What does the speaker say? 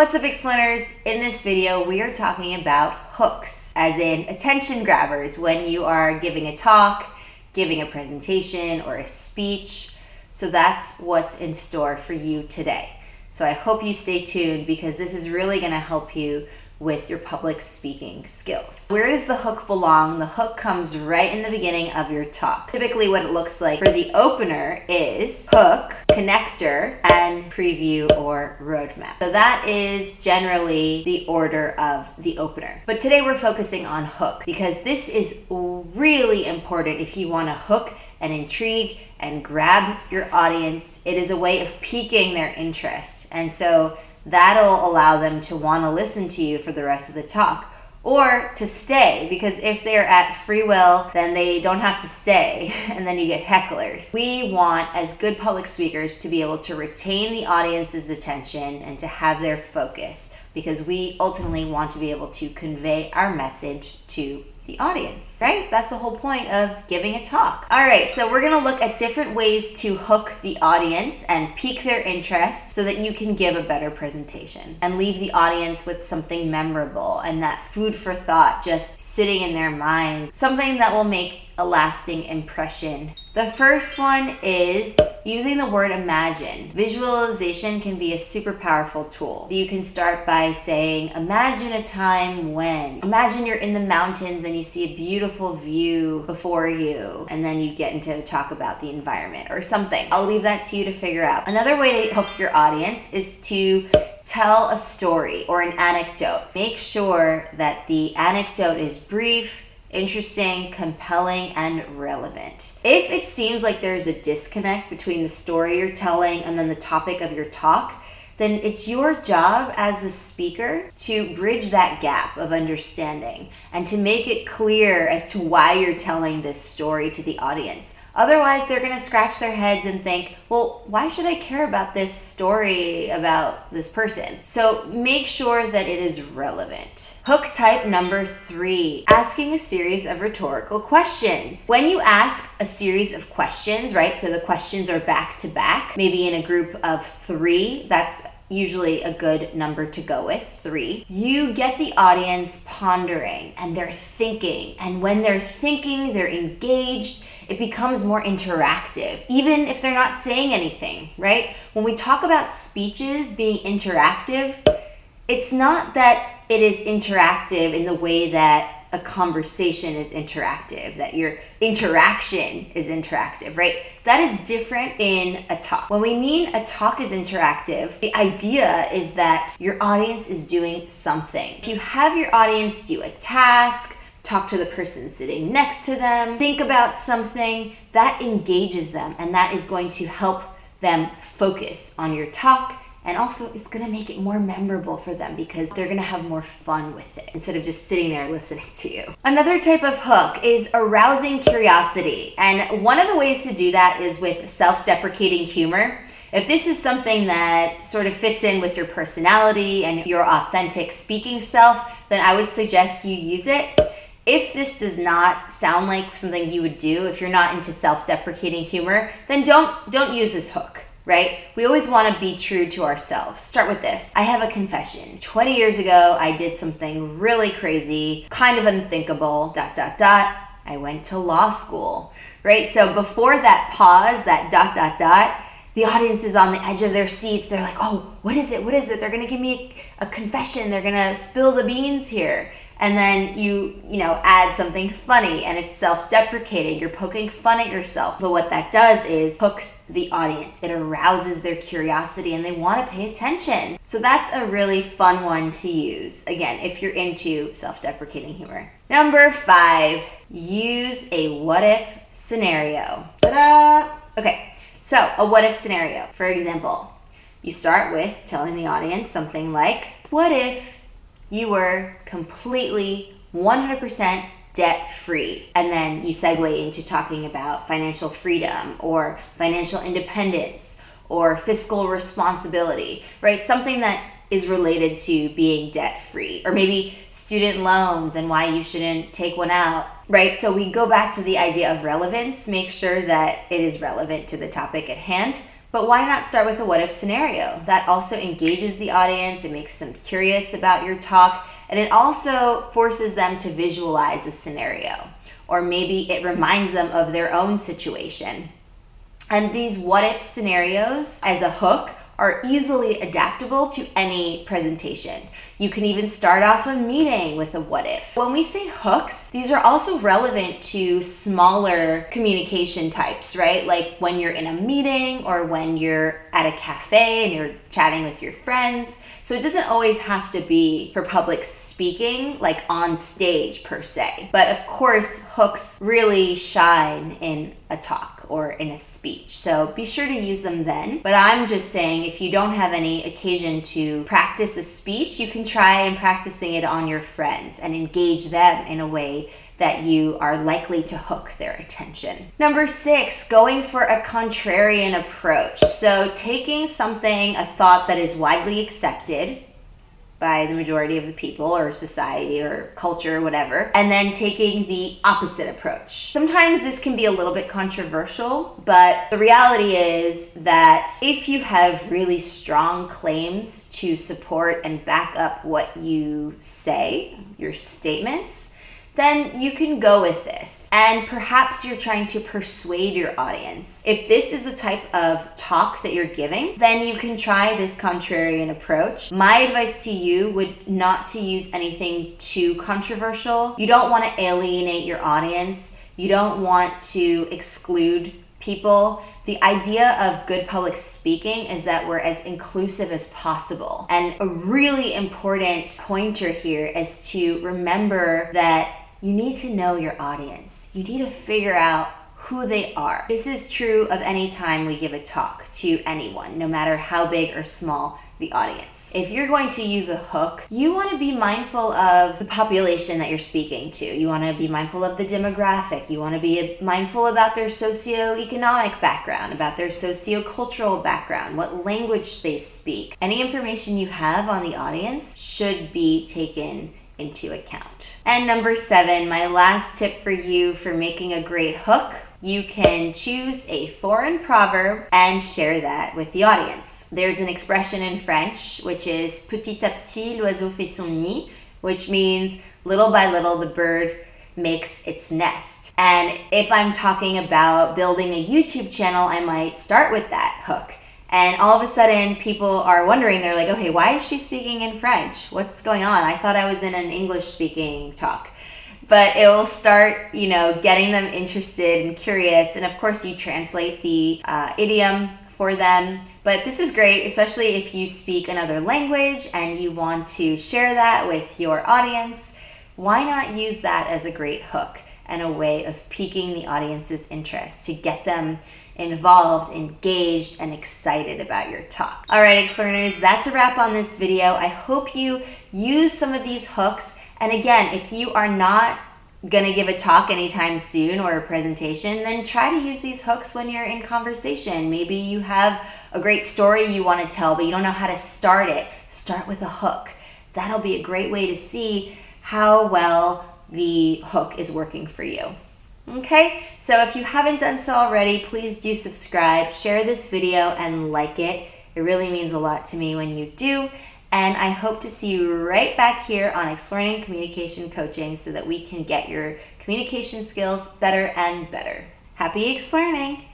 What's up, Explearners? In this video, we are talking about hooks, as in attention grabbers when you are giving a talk, giving a presentation, or a speech. So that's what's in store for you today. So I hope you stay tuned because this is really going to help you with your public speaking skills. Where does the hook belong? The hook comes right in the beginning of your talk. Typically what it looks like for the opener is hook, connector, and preview or roadmap. So that is generally the order of the opener. But today we're focusing on hook because this is really important if you want to hook and intrigue and grab your audience. It is a way of piquing their interest. And so that'll allow them to want to listen to you for the rest of the talk or to stay because if they're at free will then they don't have to stay and then you get hecklers. We want as good public speakers to be able to retain the audience's attention and to have their focus because we ultimately want to be able to convey our message to the audience, right? That's the whole point of giving a talk. All right, so we're gonna look at different ways to hook the audience and pique their interest so that you can give a better presentation and leave the audience with something memorable and that food for thought just sitting in their minds, something that will make a lasting impression. The first one is using the word imagine. Visualization can be a super powerful tool. You can start by saying, Imagine a time when. Imagine you're in the mountains and you see a beautiful view before you, and then you get into talk about the environment or something. I'll leave that to you to figure out. Another way to hook your audience is to tell a story or an anecdote. Make sure that the anecdote is brief interesting, compelling, and relevant. If it seems like there's a disconnect between the story you're telling and then the topic of your talk, then it's your job as the speaker to bridge that gap of understanding and to make it clear as to why you're telling this story to the audience. Otherwise, they're going to scratch their heads and think, well, why should I care about this story about this person? So make sure that it is relevant. Hook type number three, asking a series of rhetorical questions. When you ask a series of questions, right, so the questions are back to back, maybe in a group of three, that's usually a good number to go with, three. You get the audience pondering and they're thinking. And when they're thinking, they're engaged it becomes more interactive, even if they're not saying anything, right? When we talk about speeches being interactive, it's not that it is interactive in the way that a conversation is interactive, that your interaction is interactive, right? That is different in a talk. When we mean a talk is interactive, the idea is that your audience is doing something. If you have your audience do a task, talk to the person sitting next to them, think about something that engages them, and that is going to help them focus on your talk. And also, it's gonna make it more memorable for them because they're gonna have more fun with it instead of just sitting there listening to you. Another type of hook is arousing curiosity. And one of the ways to do that is with self deprecating humor. If this is something that sort of fits in with your personality and your authentic speaking self, then I would suggest you use it if this does not sound like something you would do, if you're not into self-deprecating humor, then don't don't use this hook right? We always want to be true to ourselves. Start with this. I have a confession. 20 years ago, I did something really crazy, kind of unthinkable, dot, dot, dot. I went to law school, right? So before that pause, that dot, dot, dot, the audience is on the edge of their seats. They're like, oh, what is it? What is it? They're going to give me a confession. They're going to spill the beans here and then you you know add something funny and it's self-deprecating. You're poking fun at yourself. But what that does is hooks the audience. It arouses their curiosity and they want to pay attention. So that's a really fun one to use again if you're into self-deprecating humor. Number five use a what if scenario. Ta-da! okay so a what if scenario. For example you start with telling the audience something like what if you were completely 100% debt free. And then you segue into talking about financial freedom or financial independence or fiscal responsibility, right? Something that is related to being debt free or maybe student loans and why you shouldn't take one out, right? So we go back to the idea of relevance, make sure that it is relevant to the topic at hand But why not start with a what if scenario? That also engages the audience, it makes them curious about your talk, and it also forces them to visualize a scenario. Or maybe it reminds them of their own situation. And these what if scenarios as a hook are easily adaptable to any presentation. You can even start off a meeting with a what if. When we say hooks, these are also relevant to smaller communication types, right? Like when you're in a meeting or when you're at a cafe and you're chatting with your friends. So it doesn't always have to be for public speaking, like on stage per se. But of course, hooks really shine in a talk or in a speech. So be sure to use them then. But I'm just saying if you don't have any occasion to practice a speech, you can try and practicing it on your friends and engage them in a way that you are likely to hook their attention. Number six, going for a contrarian approach. So, taking something, a thought that is widely accepted, by the majority of the people or society or culture or whatever, and then taking the opposite approach. Sometimes this can be a little bit controversial, but the reality is that if you have really strong claims to support and back up what you say, your statements, then you can go with this. And perhaps you're trying to persuade your audience. If this is the type of talk that you're giving, then you can try this contrarian approach. My advice to you would not to use anything too controversial. You don't want to alienate your audience. You don't want to exclude people. The idea of good public speaking is that we're as inclusive as possible. And a really important pointer here is to remember that you need to know your audience. You need to figure out who they are. This is true of any time we give a talk to anyone, no matter how big or small the audience. If you're going to use a hook, you want to be mindful of the population that you're speaking to. You want to be mindful of the demographic. You want to be mindful about their socioeconomic background, about their sociocultural background, what language they speak. Any information you have on the audience should be taken into account. And number seven, my last tip for you for making a great hook you can choose a foreign proverb and share that with the audience. There's an expression in French which is petit à petit l'oiseau fait son nid, which means little by little the bird makes its nest. And if I'm talking about building a YouTube channel, I might start with that hook. And all of a sudden, people are wondering, they're like, okay, why is she speaking in French? What's going on? I thought I was in an English speaking talk. But it will start, you know, getting them interested and curious. And of course, you translate the uh, idiom for them. But this is great, especially if you speak another language and you want to share that with your audience. Why not use that as a great hook and a way of piquing the audience's interest to get them involved, engaged, and excited about your talk. All right, Explearners, that's a wrap on this video. I hope you use some of these hooks. And again, if you are not gonna give a talk anytime soon or a presentation, then try to use these hooks when you're in conversation. Maybe you have a great story you wanna tell, but you don't know how to start it. Start with a hook. That'll be a great way to see how well the hook is working for you. Okay, so if you haven't done so already, please do subscribe, share this video, and like it. It really means a lot to me when you do. And I hope to see you right back here on Explearning Communication Coaching so that we can get your communication skills better and better. Happy exploring!